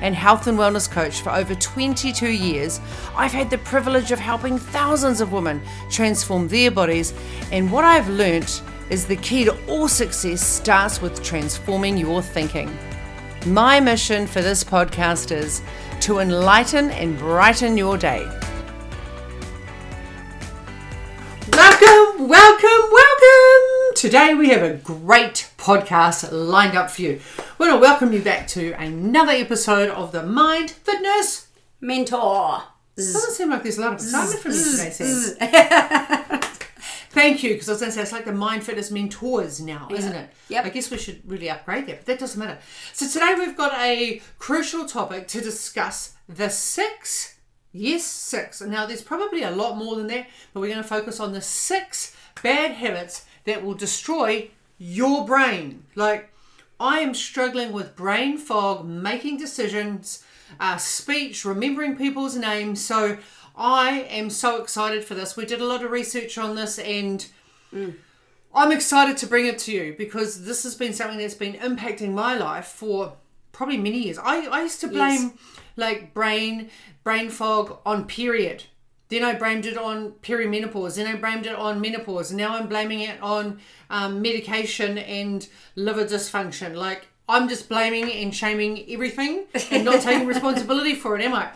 and health and wellness coach for over 22 years, I've had the privilege of helping thousands of women transform their bodies. And what I've learnt is the key to all success starts with transforming your thinking. My mission for this podcast is to enlighten and brighten your day. Welcome, welcome, welcome! Today we have a great podcast lined up for you. We want to welcome you back to another episode of the Mind Fitness. Mentor. Doesn't seem like there's a lot of excitement from you today, Sam. Thank you, because I was going to say it's like the Mind Fitness Mentors now, isn't it? Yep. I guess we should really upgrade that, but that doesn't matter. So today we've got a crucial topic to discuss the six, yes, six. Now there's probably a lot more than that, but we're going to focus on the six bad habits that will destroy your brain. Like, I am struggling with brain fog, making decisions, uh, speech, remembering people's names. So I am so excited for this. We did a lot of research on this and. I'm excited to bring it to you because this has been something that's been impacting my life for probably many years. I, I used to blame Yes. like brain brain fog on period. Then I blamed it on perimenopause. Then I blamed it on menopause. Now I'm blaming it on um, medication and liver dysfunction. Like I'm just blaming and shaming everything and not taking responsibility for it, am I?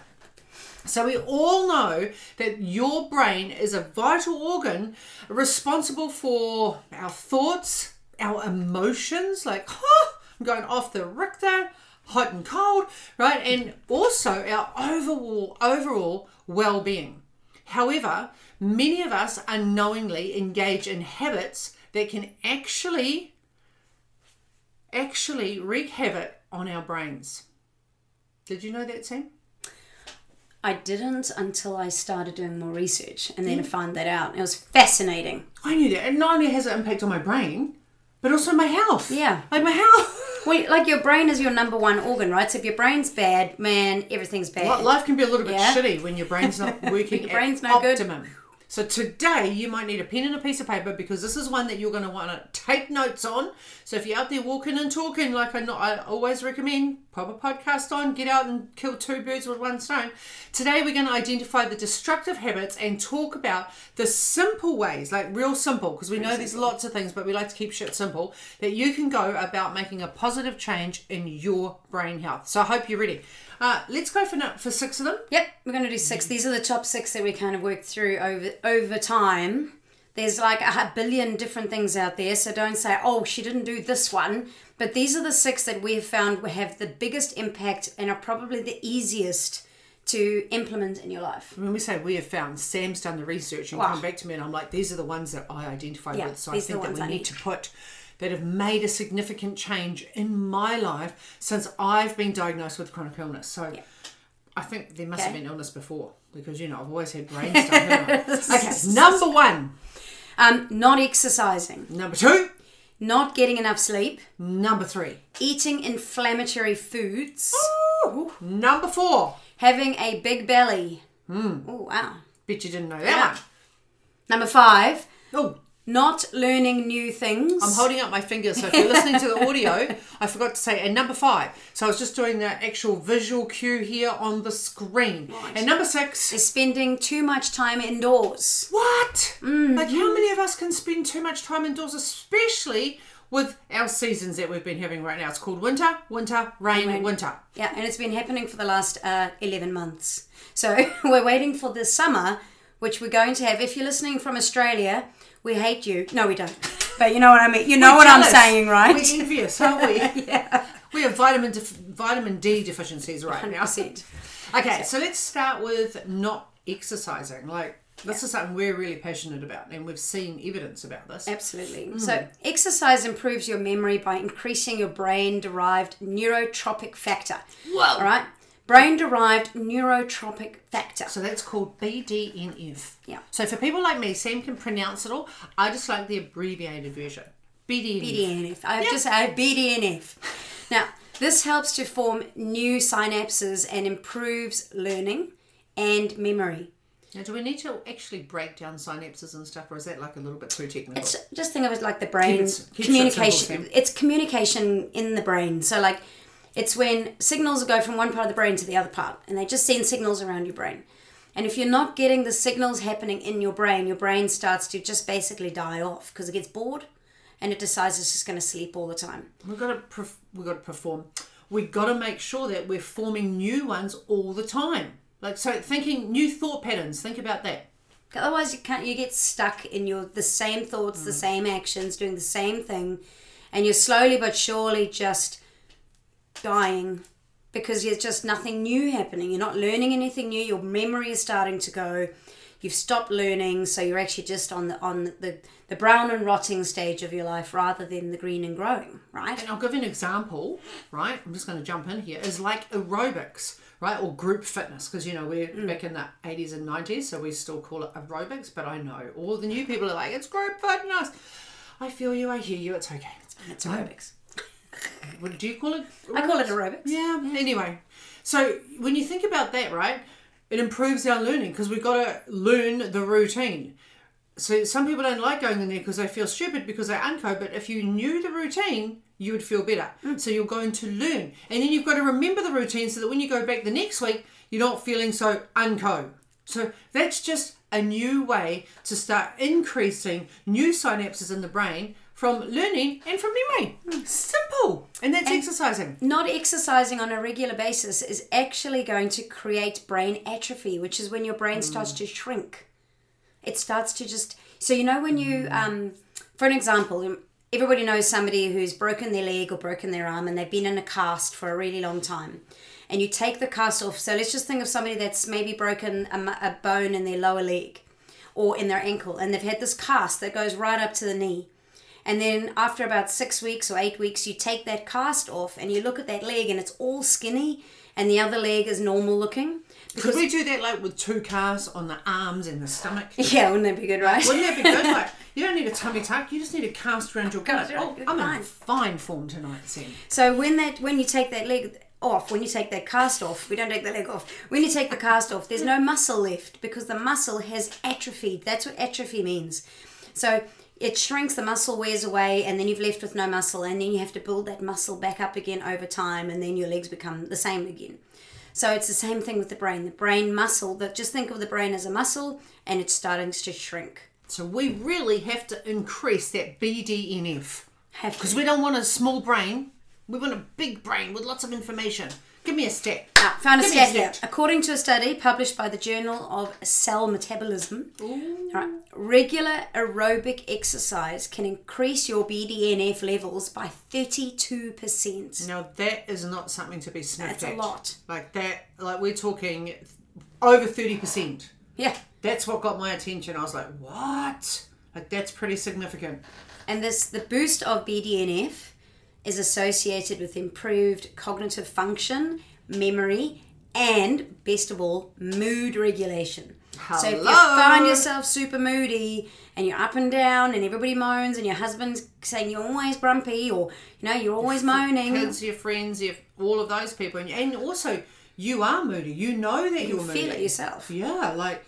So we all know that your brain is a vital organ responsible for our thoughts, our emotions, like, huh, I'm going off the Richter, hot and cold, right? And also our overall overall well-being. However, many of us unknowingly engage in habits that can actually actually wreak havoc on our brains. Did you know that, Sam? I didn't until I started doing more research and then I found that out. It was fascinating. I knew that. And not only has it impact on my brain, but also my health. Yeah. Like my health. Well, like your brain is your number one organ, right? So if your brain's bad, man, everything's bad. Life can be a little bit Yeah. shitty when your brain's not working Your brain's at no good. So today you might need a pen and a piece of paper because this is one that you're going to want to take notes on. So if you're out there walking and talking, like I, know, I always recommend, pop a podcast on, get out and kill two birds with one stone. Today we're going to identify the destructive habits and talk about the simple ways, like real simple, because we know there's lots of things, but we like to keep shit simple, that you can go about making a positive change in your brain health. So I hope you're ready. Uh, let's go for, for six of them. Yep, we're going to do six. These are the top six that we kind of worked through over over time. There's like a billion different things out there, so don't say, "Oh, she didn't do this one." But these are the six that we have found have the biggest impact and are probably the easiest to implement in your life. When we say we have found, Sam's done the research and Wow. come back to me, and I'm like, these are the ones that I identified Yeah, with. So I think that we need need. to put that have made a significant change in my life since I've been diagnosed with chronic illness. So I think there must have been illness before because you know I've always had brain stuff. okay, number one, Um, not exercising, number two, not getting enough sleep, number three, eating inflammatory foods, Ooh, number four. having a big belly. Oh wow. Bet you didn't know Yeah. that Number five. Oh, not learning new things. I'm holding up my finger, so if you're listening to the audio, I forgot to say, and number five. So I was just doing the actual visual cue here on the screen. And number six, is spending too much time indoors. what? Mm-hmm. Like, how many of us can spend too much time indoors, especially with our seasons that we've been having right now? It's called winter, winter, rain, winter. Yeah, and it's been happening for the last uh, 11 months. So we're waiting for the summer, which we're going to have. If you're listening from Australia, we hate you. No, we don't. But you know what I mean. You know We're what I'm saying, right? We're envious, aren't we? yeah. We have vitamin def- vitamin D deficiencies right now. 100%. Okay, so let's start with not exercising. Like this is something we're really passionate about, and we've seen evidence about this. Absolutely. Hmm. So, exercise improves your memory by increasing your brain derived neurotrophic factor. Whoa. All right. Brain derived neurotrophic factor. So that's called BDNF. Yeah. So for people like me, Sam can pronounce it all. I just like the abbreviated version. BDNF. BDNF. I to say I have BDNF. Now, this helps to form new synapses and improves learning and memory. Now, do we need to actually break down synapses and stuff, or is that like a little bit too technical? It's just think of it like the brain Keep it- keep it communication. simple, it's communication in the brain. So like it's when signals go from one part of the brain to the other part and they just send signals around your brain. And if you're not getting the signals happening in your brain, your brain starts to just basically die off because it gets bored and it decides it's just going to sleep all the time. We've got to perf- we've got to perform. We've got to make sure that we're forming new ones all the time. Like so, thinking new thought patterns. Think about that. Otherwise, you can't. You get stuck in your the same thoughts, Mm. the same actions, doing the same thing, and you're slowly but surely just dying because there's just nothing new happening. You're not learning anything new. Your memory is starting to go. You've stopped learning, so you're actually just on the on the the brown and rotting stage of your life rather than the green and growing. Right? And I'll give you an example, right? I'm just going to jump in here. Is like aerobics, right? Or group fitness, because you know we're mm. back in the 80s and 90s, so we still call it aerobics. But I know all the new people are like, it's group fitness. I feel you. I hear you. It's okay. It's aerobics. What do you call it? I call it aerobics. Yeah. Anyway, so when you think about that, right, it improves our learning because we've got to learn the routine. So some people don't like going in there because they feel stupid because they unco. But if you knew the routine, you would feel better. Mm. So you're going to learn, and then you've got to remember the routine so that when you go back the next week, you're not feeling so unco. So that's just a new way to start increasing new synapses in the brain from learning and from memory. Simple, and that's exercising. not exercising on a regular basis is actually going to create brain atrophy, which is when your brain mm. starts to shrink. It starts to just so you know when you mm. um for an example, um, everybody knows somebody who's broken their leg or broken their arm and they've been in a cast for a really long time. And you take the cast off. So let's just think of somebody that's maybe broken a, a bone in their lower leg or in their ankle and they've had this cast that goes right up to the knee. And then after about six weeks or eight weeks, you take that cast off and you look at that leg and it's all skinny and the other leg is normal looking. Could we do that like with two casts on the arms and the stomach? Yeah, wouldn't that be good, right? Wouldn't that be good? Like, you don't need a tummy tuck. You just need a cast around your gut. Oh, I'm in fine form tonight, Sam. So when that when you take that leg off, when you take that cast off, we don't take the leg off. When you take the cast off, there's no muscle left because the muscle has atrophied. That's what atrophy means. So it shrinks, the muscle wears away, and then you've left with no muscle, and then you have to build that muscle back up again over time, and then your legs become the same again. So it's the same thing with the brain. The brain muscle, that just think of the brain as a muscle and it's starting to shrink. So we really have to increase that BDNF because we don't want a small brain. We want a big brain with lots of information. Give me a stat. Ah, found a Give me a stat here. stat. According to a study published by the Journal of Cell Metabolism, right, regular aerobic exercise can increase your BDNF levels by 32%. Now that is not something to be sniffed That's a at. lot. Like that. Like we're talking over thirty percent. Yeah. That's what got my attention. I was like, what? Like that's pretty significant. And this the boost of BDNF is associated with improved cognitive function, memory, and best of all, mood regulation. So if you find yourself super moody and you're up and down and everybody moans and your husband's saying you're always grumpy or you know you're always moaning, Kids, your friends, your all of those people, and, and also you are moody. You know that you you're moody. feel it yourself. Yeah, like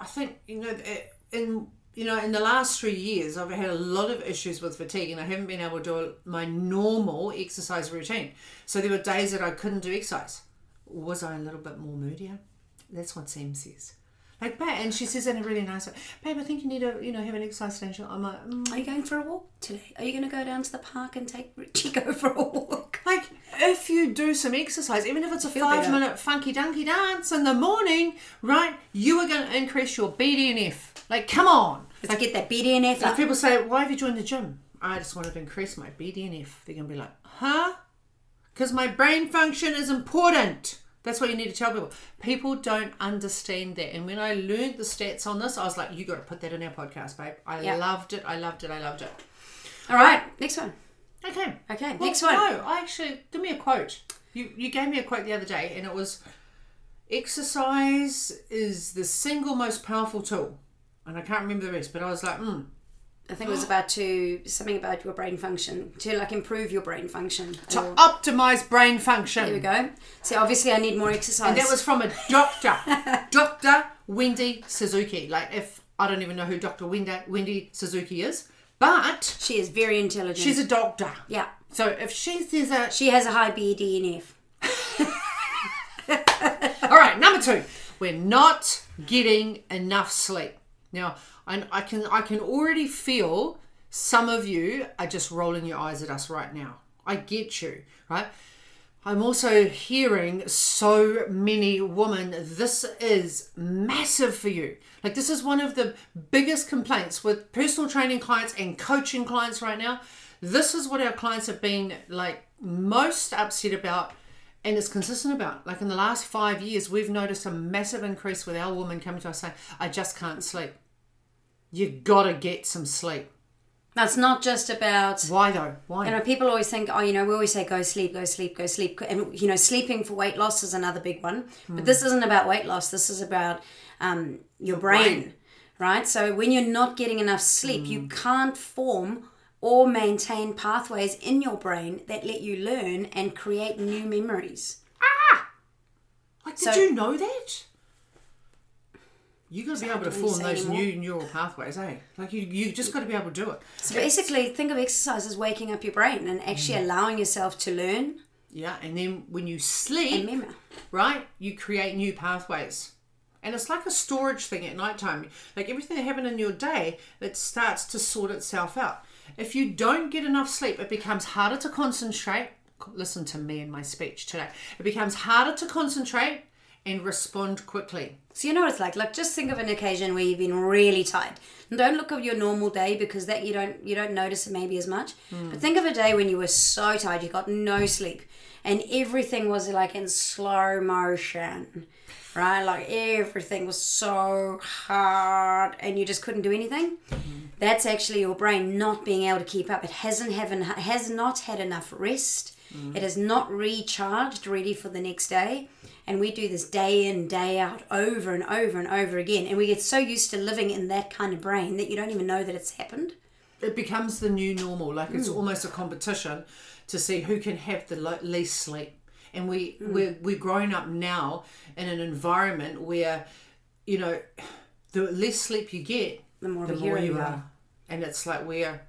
I think you know eh, in you know in the last three years I've had a lot of issues with fatigue and I haven't been able to do my normal exercise routine. So there were days that I couldn't do exercise. Was I a little bit more moodier? That's what Sam says. Like, babe, and she says in a really nice way, babe, I think you need to, you know, have an exercise station. I'm like, mm. Are you going for a walk today? Are you going to go down to the park and take Chico for a walk? Like, if you do some exercise, even if it's a five better. minute funky dunky dance in the morning, right, you are going to increase your BDNF. Like, come on. Let's get that BDNF Like, people say, why have you joined the gym? I just want to increase my BDNF. They're going to be like, huh? Because my brain function is important. That's what you need to tell people. People don't understand that. And when I learned the stats on this, I was like, you got to put that in our podcast, babe. I Yeah. loved it. I loved it. I loved it. All right, next one. Okay. Okay, Well, next one. No, I actually, give me a quote. You you gave me a quote the other day, and it was, "Exercise is the single most powerful tool." And I can't remember the rest, but I was like, hmm. I think it was about to something about your brain function to like improve your brain function. To Or- optimize brain function. there we go. So obviously, I need more exercise. And that was from a doctor, Dr. Wendy Suzuki. Like, if I don't even know who Dr. Wendy, Wendy Suzuki is, but she is very intelligent. she's a doctor. yeah. So if she says a. She has a high BDNF. All right, number two, we're not getting enough sleep. Now, I, I can I can already feel some of you are just rolling your eyes at us right now. I get you, right? I'm also hearing so many women. This is massive for you. Like, this is one of the biggest complaints with personal training clients and coaching clients right now. This is what our clients have been like most upset about and it's consistent about. Like, in the last five years, we've noticed a massive increase with our women coming to us saying, I just can't sleep. You gotta get some sleep. That's not just about Why though? Why? You know, people always think, oh, you know, we always say go sleep, go sleep, go sleep. And, you know, sleeping for weight loss is another big one. But this isn't about weight loss. This is about um, your brain, brain. right? So when you're not getting enough sleep, you can't form or maintain pathways in your brain that let you learn and create new memories. Ah! Like, So- did you know that? You got to be able to form those anymore. new neural pathways, eh? Like you, you just got to be able to do it. So basically, think of exercise as waking up your brain and actually allowing yourself to learn Yeah, and then when you sleep, right, you create new pathways. And it's like a storage thing at nighttime. Like everything that happened in your day, it starts to sort itself out. If you don't get enough sleep, it becomes harder to concentrate. Listen to me and my speech today. It becomes harder to concentrate and respond quickly. So you know what it's like. Like just think of an occasion where you've been really tired. And don't look at your normal day because that you don't you don't notice it maybe as much. Hmm. But think of a day when you were so tired, you got no sleep, and everything was like in slow motion, right? Like everything was so hard, and you just couldn't do anything. Hmm. That's actually your brain not being able to keep up. It hasn't haven't has not had enough rest. Hmm. It is not recharged, ready for the next day. And we do this day in, day out, over and over and over again. And we get so used to living in that kind of brain that you don't even know that it's happened. it becomes the new normal. Like it's almost a competition to see who can have the least sleep. And we we're we're growing up now in an environment where, you know, the less sleep you get, The more of a hero you are. and it's like we're.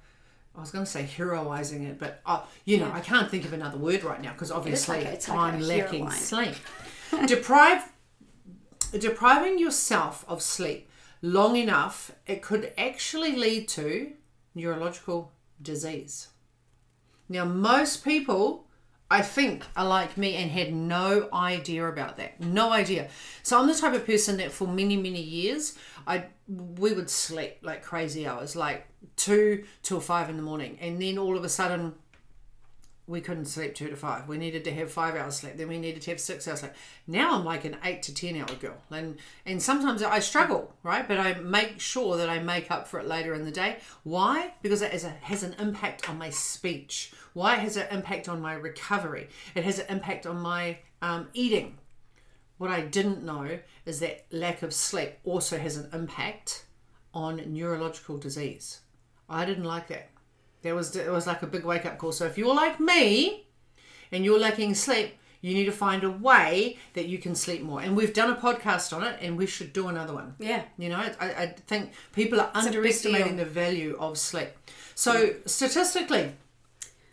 I was going to say heroizing it, but uh, you know I can't think of another word right now because obviously like a- like I'm lacking sleep. Deprive depriving yourself of sleep long enough, it could actually lead to neurological disease. Now, most people, I think, are like me and had no idea about that. No idea. So I'm the type of person that for many, many years, I we would sleep like crazy hours, like two till five in the morning, and then all of a sudden we couldn't sleep two to five. We needed to have five hours sleep. Then we needed to have six hours sleep. Now I'm like an eight to ten hour girl, and and sometimes I struggle, right? But I make sure that I make up for it later in the day. Why? Because it has, an impact on my speech. Why has an impact on my recovery. It has an impact on my um, eating. What I didn't know is that lack of sleep also has an impact on neurological disease. I didn't like that. There was it was like a big wake up call. So if you're like me and you're lacking sleep, you need to find a way that you can sleep more. And we've done a podcast on it, and we should do another one. Yeah. You know, I, I think people are big underestimating the value of sleep. So statistically,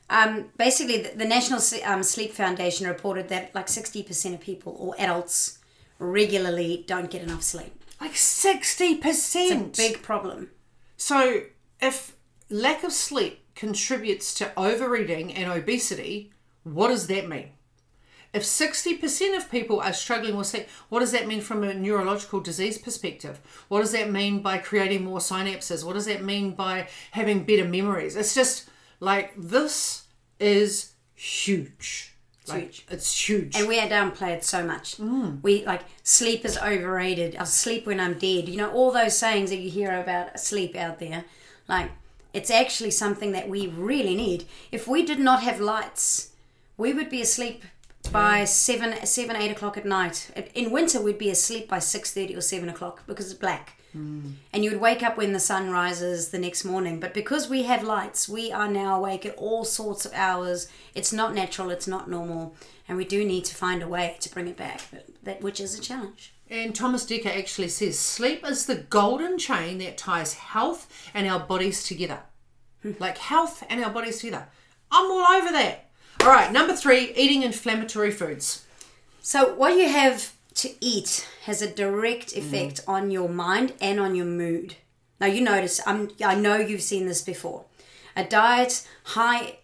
Um, basically, the, the National um, Sleep Foundation reported that like 60% of people or adults regularly don't get enough sleep. like sixty percent. Big problem. So, if lack of sleep contributes to overeating and obesity, what does that mean? If 60% of people are struggling with sleep, what does that mean from a neurological disease perspective? What does that mean by creating more synapses? What does that mean by having better memories? It's just like this is huge. Like, huge. It's huge. And we are downplayed so much. Mm. We like sleep is overrated. I'll sleep when I'm dead. You know all those sayings that you hear about sleep out there. Like it's actually something that we really need. If we did not have lights, we would be asleep by seven, seven, eight o'clock at night. In winter, we'd be asleep by six thirty or seven o'clock because it's black, hmm. and you would wake up when the sun rises the next morning. But because we have lights, we are now awake at all sorts of hours. It's not natural. It's not normal, and we do need to find a way to bring it back. But that which is a challenge. And Thomas Dekker actually says sleep is the golden chain that ties health and our bodies together. Hmm. like health and our bodies together. I'm all over that. All right, number three, eating inflammatory foods. So, what you have to eat has a direct effect mm. on your mind and on your mood. Now, you notice, I'm, I know you've seen this before. A diet high,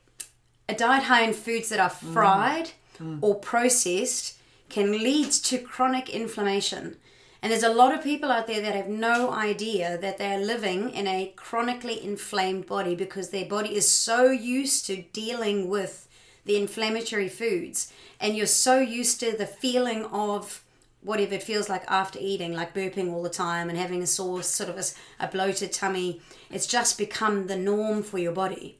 a diet high in foods that are mm. fried mm. or processed can lead to chronic inflammation. And there's a lot of people out there that have no idea that they're living in a chronically inflamed body because their body is so used to dealing with the inflammatory foods. And you're so used to the feeling of whatever it feels like after eating like burping all the time and having a sore sort of a, a bloated tummy. It's just become the norm for your body.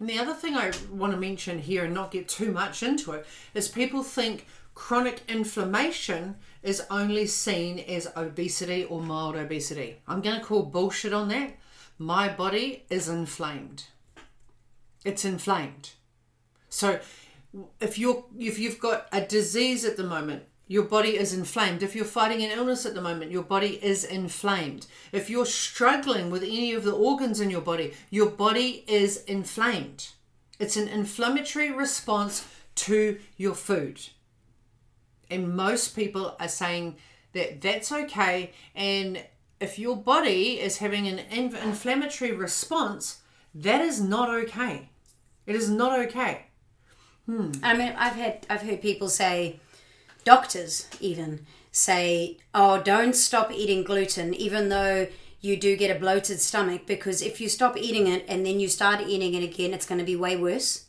And the other thing I want to mention here and not get too much into it is people think chronic inflammation is only seen as obesity or mild obesity. I'm going to call bullshit on that. My body is inflamed. It's inflamed. So if you're if you've got a disease at the moment, your body is inflamed. If you're fighting an illness at the moment, your body is inflamed. If you're struggling with any of the organs in your body, your body is inflamed. It's an inflammatory response to your food. And most people are saying that that's okay. And if your body is having an inflammatory response, that is not okay. It is not okay. Hmm. I mean, I've had I've heard people say, doctors even say, "Oh, don't stop eating gluten, even though you do get a bloated stomach, because if you stop eating it and then you start eating it again, it's going to be way worse."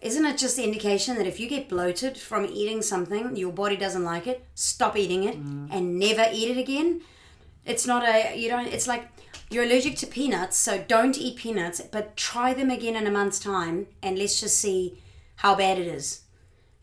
Isn't it just the indication that if you get bloated from eating something, your body doesn't like it, stop eating it mm. and never eat it again? It's not a you don't. It's like you're allergic to peanuts, so don't eat peanuts, but try them again in a month's time, and let's just see how bad it is.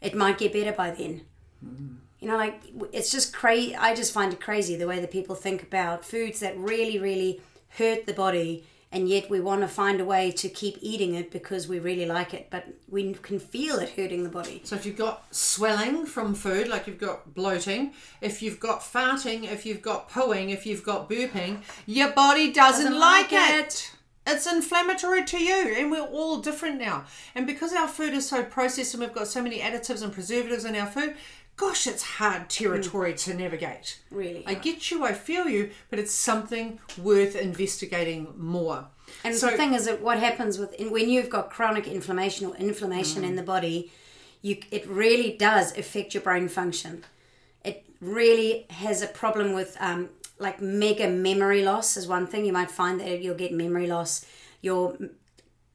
It might get better by then. Mm. You know, like it's just crazy. I just find it crazy the way that people think about foods that really, really hurt the body, and yet we want to find a way to keep eating it because we really like it, but we can feel it hurting the body. So if you've got swelling from food, like you've got bloating, if you've got farting, if you've got pooing, if you've got burping, your body doesn't, Doesn't like, like it. it. It's inflammatory to you, and we're all different now. And because our food is so processed and we've got so many additives and preservatives in our food, gosh, it's hard territory to navigate. Really I get you, I feel you, but it's something worth investigating more. And so, the thing is that what happens with when you've got chronic inflammation or inflammation in the body, you it really does affect your brain function. It really has a problem with um, like mega memory loss is one thing. You might find that you'll get memory loss. You're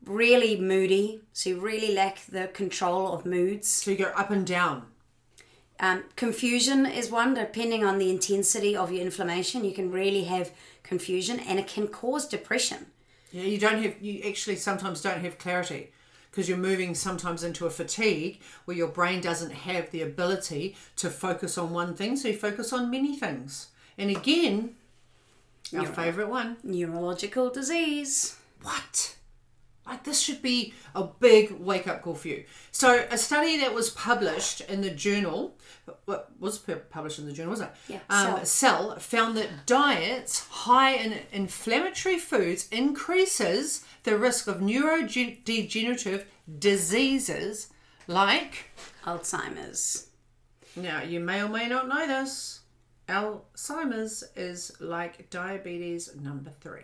really moody, so you really lack the control of moods. so you go up and down. Um, confusion is one, depending on the intensity of your inflammation. You can really have confusion, and it can cause depression. Yeah, you don't have, you actually sometimes don't have clarity because you're moving sometimes into a fatigue where your brain doesn't have the ability to focus on one thing, so you focus on many things. And again, our favourite one, Neurological disease. what? Like this should be a big wake up call for you. So, a study that was published in the journal, what was published in the journal, was it? Yeah, Um, Cell found that diets high in inflammatory foods increases the risk of neurodegenerative diseases like. Alzheimer's. Now, you may or may not know this. Alzheimer's is like diabetes number three.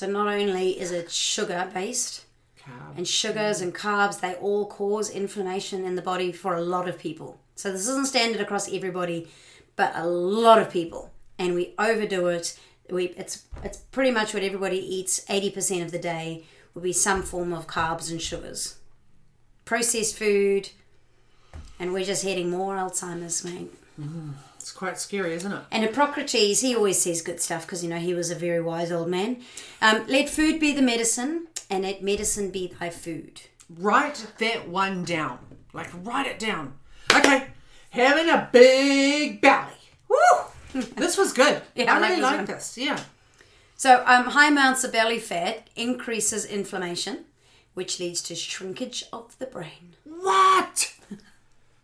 So not only is it sugar based, Carb. and sugars and carbs, they all cause inflammation in the body for a lot of people. So this isn't standard across everybody, but a lot of people. And we overdo it. We it's it's pretty much what everybody eats 80% of the day will be some form of carbs and sugars. Processed food, and we're just heading more Alzheimer's, mate. Mm-hmm. It's quite scary, isn't it? And Hippocrates, he always says good stuff because, you know, he was a very wise old man. Um, let food be the medicine, and let medicine be thy food. Write that one down. Like, write it down. Okay, having a big belly. Woo! this was good. Yeah, I I like really this like this. Yeah. So, um, high amounts of belly fat increases inflammation, which leads to shrinkage of the brain. What?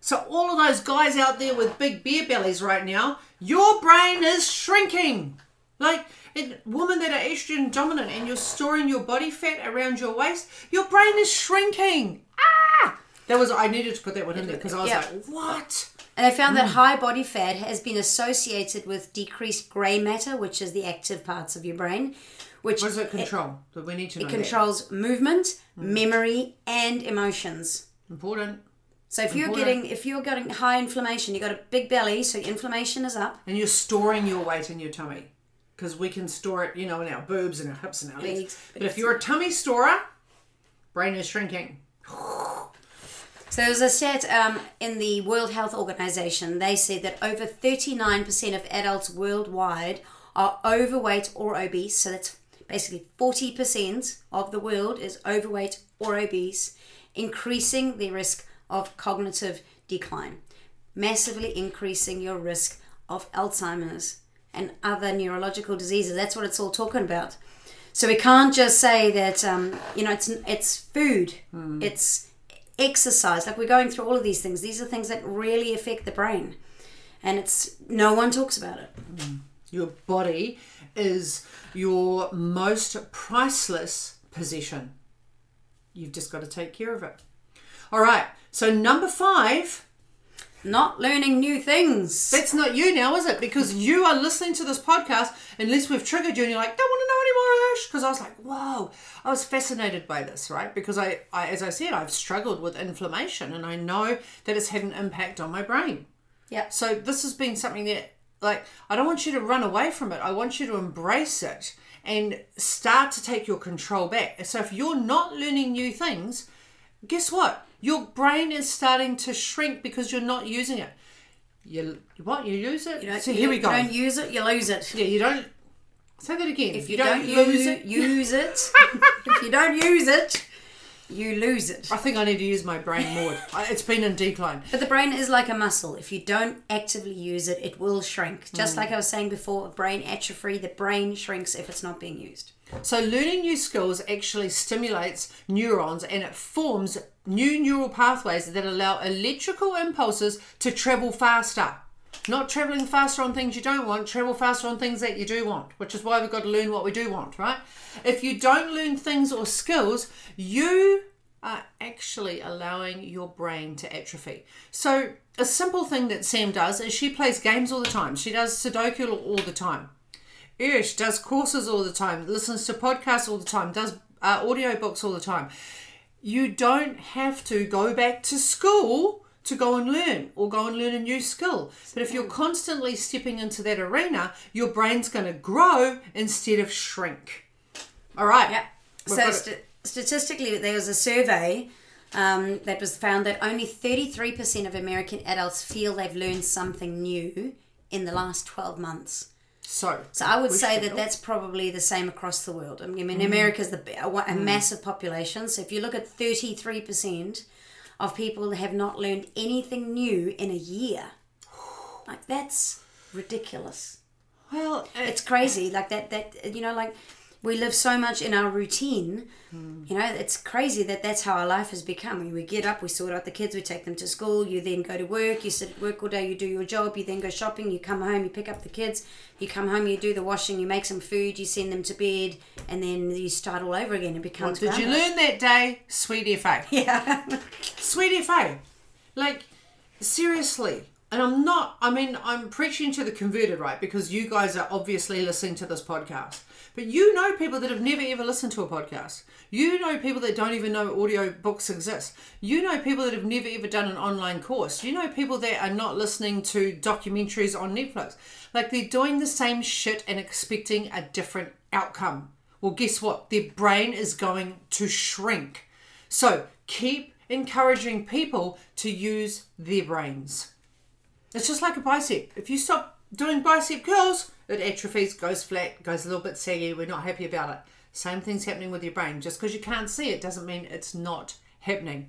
So all of those guys out there with big beer bellies right now, your brain is shrinking. Like it, women that are estrogen dominant and you're storing your body fat around your waist, your brain is shrinking. Ah! That was I needed to put that one in there because I was Yeah. like, what? And they found Hmm. that high body fat has been associated with decreased grey matter, which is the active parts of your brain, which What does it control? That we need to know. it that. controls movement, Hmm. memory, and emotions. Important. So if you're getting if you're getting high inflammation, you've got a big belly, so inflammation is up. And you're storing your weight in your tummy. Because we can store it, you know, in our boobs and our hips and our legs. But if you're a tummy storer, brain is shrinking. So there was a stat um, in the World Health Organization. They said that over 39% of adults worldwide are overweight or obese. So that's basically 40% of the world is overweight or obese, increasing the risk of cognitive decline, massively increasing your risk of Alzheimer's and other neurological diseases. That's what it's all talking about. So we can't just say that um, you know it's it's food, it's exercise. Like we're going through all of these things. These are things that really affect the brain, and it's no one talks about it. Your body is your most priceless possession. You've just got to take care of it. All right. So number five. Not learning new things. That's not you now, is it? Because you are listening to this podcast, unless we've triggered you and you're like, don't want to know anymore, Ash. Because I was like, whoa, I was fascinated by this, right? Because I, I, as I said, I've struggled with inflammation and I know that it's had an impact on my brain. Yeah. So this has been something that, like, I don't want you to run away from it. I want you to embrace it and start to take your control back. So if you're not learning new things, guess what? Your brain is starting to shrink because you're not using it. You what? You use it? You so you- here we go. You don't use it, you lose it. yeah, you don't. Say that again. If you, don't, use it, use it. if you don't use it, you lose it. I think I need to use my brain more. It's been in decline. But the brain is like a muscle. If you don't actively use it, it will shrink. Just Mm. like I was saying before, brain atrophy, the brain shrinks if it's not being used. So learning new skills actually stimulates neurons and it forms new neural pathways that allow electrical impulses to travel faster. Not traveling faster on things you don't want, travel faster on things that you do want, which is why we've got to learn what we do want, right? If you don't learn things or skills, you are actually allowing your brain to atrophy. So, a simple thing that Sam does is she plays games all the time. She does Sudoku all the time. Ish does courses all the time, listens to podcasts all the time, does uh, audio books all the time. You don't have to go back to school to go and learn or go and learn a new skill. But if you're constantly stepping into that arena, your brain's going to grow instead of shrink. All right. Yeah. So st- statistically, there was a survey um, that was found that only 33% of American adults feel they've learned something new in the last 12 months. So, So I would say that that's probably the same across the world. I mean, Mm. America's the a, a massive population. So if you look at 33% of people have not learned anything new in a year, like that's ridiculous. well, it- It's crazy. Like that that you know like we live so much in our routine. Hmm. You know, it's crazy that that's how our life has become. We get up, we sort out the kids, we take them to school, you then go to work, you sit at work all day, you do your job, you then go shopping, you come home, you pick up the kids, you come home, you do the washing, you make some food, you send them to bed, and then you start all over again. It becomes did you learn that day, sweet FA? Yeah. Sweet FA. Like, seriously. And I'm not, I mean, I'm preaching to the converted, right? Because you guys are obviously listening to this podcast. But you know people that have never ever listened to a podcast. You know people that don't even know audio books exist. You know people that have never ever done an online course. You know people that are not listening to documentaries on Netflix. Like they're doing the same shit and expecting a different outcome. Well, guess what? Their brain is going to shrink. So keep encouraging people to use their brains. It's just like a bicep. If you stop doing bicep curls, it atrophies, goes flat, goes a little bit saggy. We're not happy about it. Same thing's happening with your brain. Just because you can't see it doesn't mean it's not happening.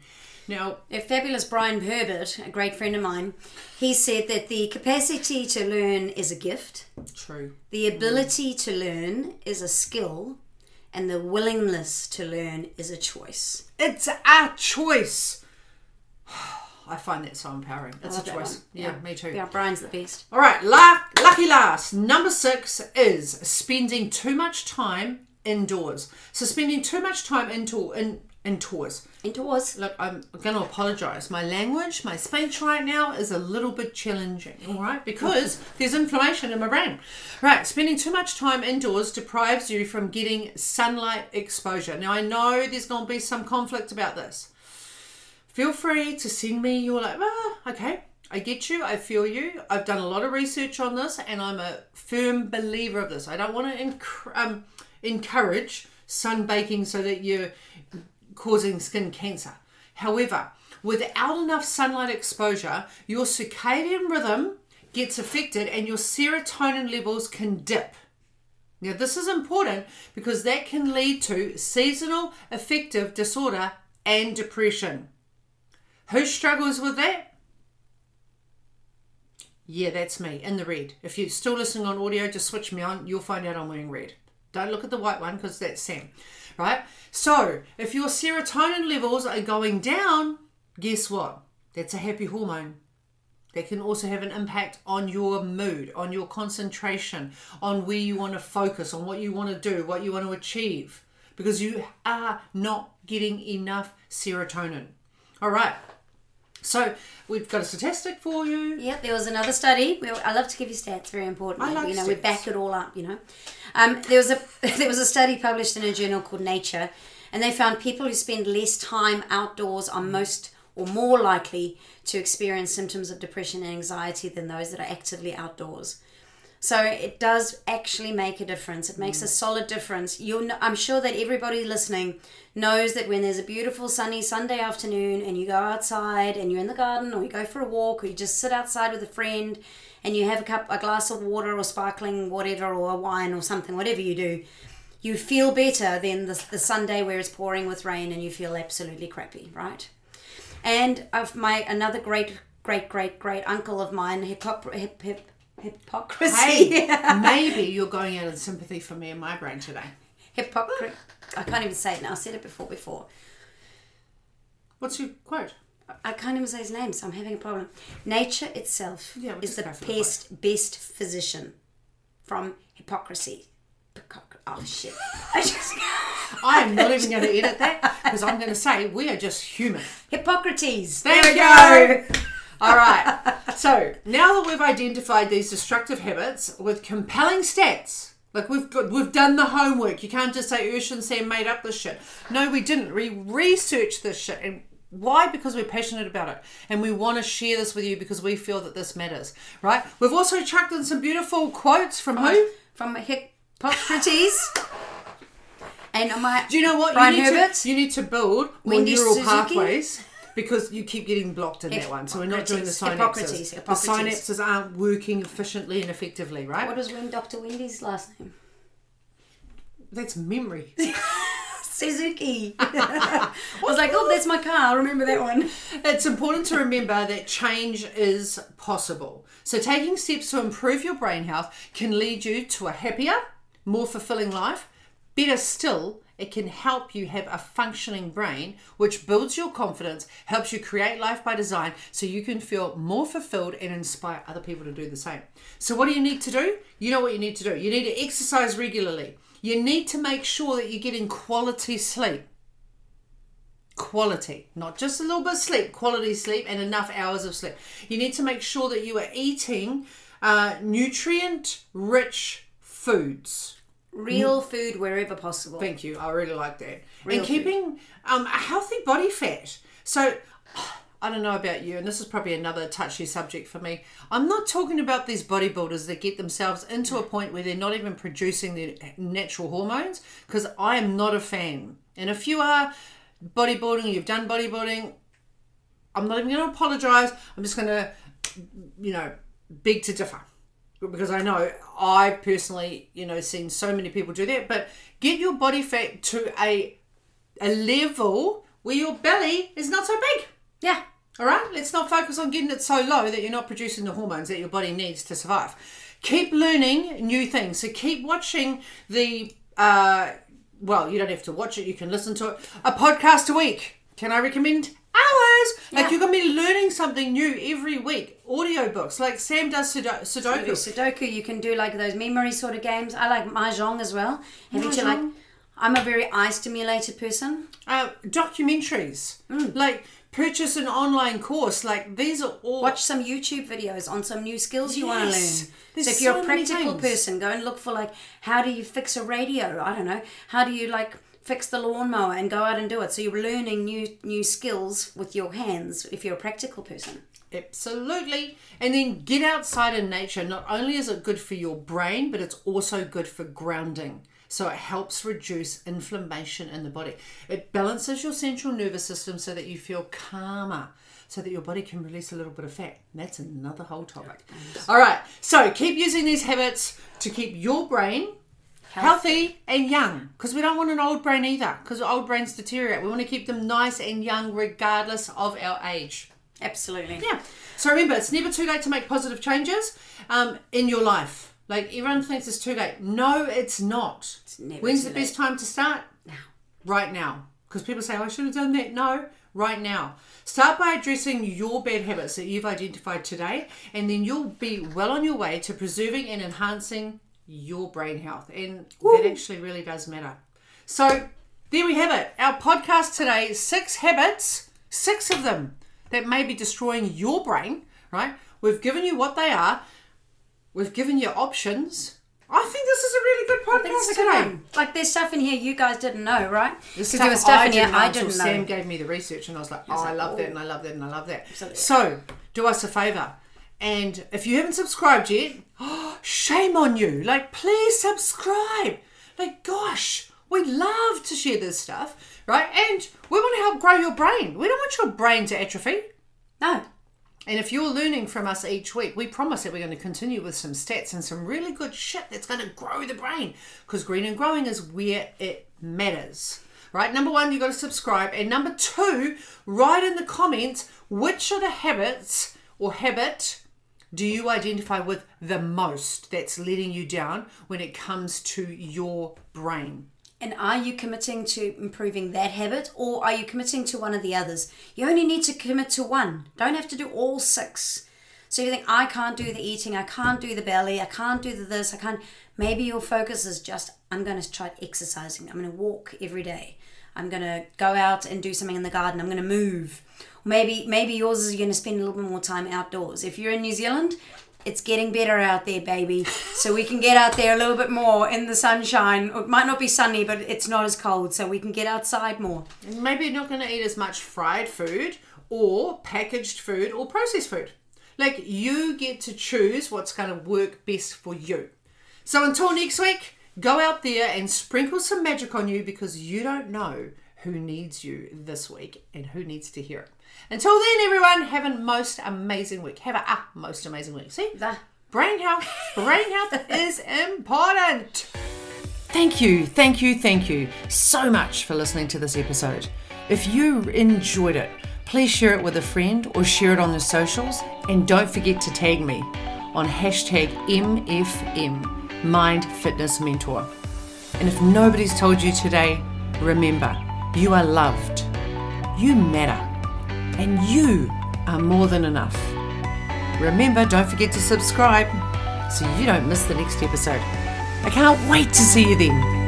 Now, A fabulous Brian Herbert, a great friend of mine, he said that the capacity to learn is a gift, true. the ability to learn is a skill, and the willingness to learn is a choice. It's a choice. I find that so empowering. It's a choice. one. Yeah, me too. Yeah, Brian's the best. All right, la- lucky last. Number six is spending too much time indoors. So spending too much time into in indoors. Indoors. Look, I'm going to apologise. My language, my speech right now is a little bit challenging, all right? Because there's inflammation in my brain. Right, spending too much time indoors deprives you from getting sunlight exposure. Now, I know there's going to be some conflict about this. Feel free to send me your, like, ah, okay, I get you, I feel you. I've done a lot of research on this and I'm a firm believer of this. I don't want to enc- um, encourage sunbaking so that you're causing skin cancer. However, without enough sunlight exposure, your circadian rhythm gets affected and your serotonin levels can dip. Now, this is important because that can lead to seasonal affective disorder and depression. Who struggles with that? Yeah, that's me in the red. If you're still listening on audio, just switch me on. You'll find out I'm wearing red. Don't look at the white one because that's Sam, right? So, if your serotonin levels are going down, guess what? That's a happy hormone. That can also have an impact on your mood, on your concentration, on where you want to focus, on what you want to do, what you want to achieve, because you are not getting enough serotonin. All right. So we've got a statistic for you. Yep, there was another study. We, I love to give you stats; very important. I like you know, we back it all up. You know, um, there was a there was a study published in a journal called Nature, and they found people who spend less time outdoors are most or more likely to experience symptoms of depression and anxiety than those that are actively outdoors. So it does actually make a difference. It makes a mm. solid difference. You, I'm sure that everybody listening knows that when there's a beautiful sunny Sunday afternoon and you go outside and you're in the garden or you go for a walk or you just sit outside with a friend and you have a cup, a glass of water or sparkling whatever or a wine or something, whatever you do, you feel better than the, the Sunday where it's pouring with rain and you feel absolutely crappy, right? And of my another great, great, great, great uncle of mine, hypocr- hip, hip, hypocrisy. Hey, maybe you're going out of sympathy for me and my brain today. Hypocrite. I can't even say it now. I said it before. Before What's your quote? I can't even say his name, so I'm having a problem. Nature itself Yeah, we'll is the best best physician from hypocrisy. Oh shit! I just I am not even going to edit that because I'm going to say we are just human. Hippocrates. There There we we go. go. All right. So now that we've identified these destructive habits with compelling stats, like we've got, we've done the homework. You can't just say Urshan and Sam made up this shit. No, we didn't. We researched this shit, and why? Because we're passionate about it, and we want to share this with you because we feel that this matters. Right? We've also chucked in some beautiful quotes from who? From Hippocrates. and my Do you know what? Brian you need Herbert? To, you need to build more neural Suzuki? pathways because you keep getting blocked in that one. So we're not doing the synapses. Hippocrates. The synapses aren't working efficiently and effectively, right? What was when Dr. Wendy's last name? That's memory. Suzuki. I was like, oh, that's my car. I'll remember that one. it's important to remember that change is possible. So taking steps to improve your brain health can lead you to a happier, more fulfilling life. Better still, it can help you have a functioning brain, which builds your confidence, helps you create life by design so you can feel more fulfilled and inspire other people to do the same. So, what do you need to do? You know what you need to do. You need to exercise regularly. You need to make sure that you're getting quality sleep. Quality, not just a little bit of sleep, quality sleep and enough hours of sleep. You need to make sure that you are eating uh, nutrient rich foods. Real food wherever possible. Thank you. I really like that. Real and keeping um, a healthy body fat. So, I don't know about you, and this is probably another touchy subject for me. I'm not talking about these bodybuilders that get themselves into a point where they're not even producing their natural hormones, because I am not a fan. And if you are bodybuilding, you've done bodybuilding, I'm not even going to apologize. I'm just going to, you know, beg to differ because I know I've personally, you know, seen so many people do that. But get your body fat to a a level where your belly is not so big. Yeah. All right, let's not focus on getting it so low that you're not producing the hormones that your body needs to survive. Keep learning new things. So keep watching the. Uh, well, you don't have to watch it. You can listen to it. A podcast a week. Can I recommend hours? Like you're gonna be learning something new every week. Audiobooks, like Sam does Sudo- Sudoku. Sudoku, you can do like those memory sort of games. I like mahjong as well. Have you like? I'm a very eye stimulated person. Uh, documentaries, Mm. like purchase an online course. Like these are all Watch some YouTube videos on some new skills you want to learn. There's so if you're a practical person, go and look for like how do you fix a radio? I don't know. How do you like fix the lawnmower and go out and do it? So you're learning new new skills with your hands if you're a practical person. Absolutely. And then get outside in nature. Not only is it good for your brain, but it's also good for grounding. So it helps reduce inflammation in the body. It balances your central nervous system so that you feel calmer, so that your body can release a little bit of fat. That's another whole topic. All right. So keep using these habits to keep your brain healthy and young because we don't want an old brain either because old brains deteriorate. We want to keep them nice and young regardless of our age. Absolutely. Yeah. So remember, it's never too late to make positive changes um, in your life. Like everyone thinks it's too late. No, it's not. never When's the best time to start? Now. Right now. Because people say, oh, I should have done that. No, right now. Start by addressing your bad habits that you've identified today, and then you'll be well on your way to preserving and enhancing your brain health. And that actually really does matter. So there we have it. Our podcast today six habits, six of them that may be destroying your brain, right? We've given you what they are, we've given you options. I think this is a really good podcast good today. one. Like there's stuff in here you guys didn't know, right? This 'Cause stuff there was stuff I in here I didn't know. Sam gave me the research, and I was like, "Oh, I like, love that, oh. and I love that, and I love that." Absolutely. So, do us a favor, and if you haven't subscribed yet, shame on you! Like, please subscribe. Like, gosh, we love to share this stuff, right? And we want to help grow your brain. We don't want your brain to atrophy. No. And if you're learning from us each week, we promise that we're going to continue with some stats and some really good shit that's going to grow the brain. Because green and growing is where it matters. Right? Number one, you've got to subscribe. And number two, write in the comments which are the habits or habit do you identify with the most that's letting you down when it comes to your brain? And are you committing to improving that habit or are you committing to one of the others? You only need to commit to one. Don't have to do all six. So you think, I can't do the eating, I can't do the belly, I can't do the this, I can't. Maybe your focus is just, I'm going to try exercising. I'm going to walk every day. I'm to go out and do something in the garden. I'm to move. Maybe maybe yours is you're to spend a little bit more time outdoors. If you're in New Zealand, it's getting better out there, baby. So we can get out there a little bit more in the sunshine. It might not be sunny, but it's not as cold, so we can get outside more. Maybe you're not going to eat as much fried food or packaged food or processed food. Like you get to choose what's going to work best for you. So until next week, go out there and sprinkle some magic on you because you don't know who needs you this week and who needs to hear it. Until then, everyone, have a most amazing week. Have a ah, most amazing week. See? The- Brain health. Brain health is important. Thank you, thank you, thank you so much for listening to this episode. If you enjoyed it, please share it with a friend or share it on the socials. And don't forget to tag me on hashtag MFM, Mind Fitness Mentor. And if nobody's told you today, remember, you are loved, you matter, and you are more than enough. Remember, don't forget to subscribe so you don't miss the next episode. I can't wait to see you then.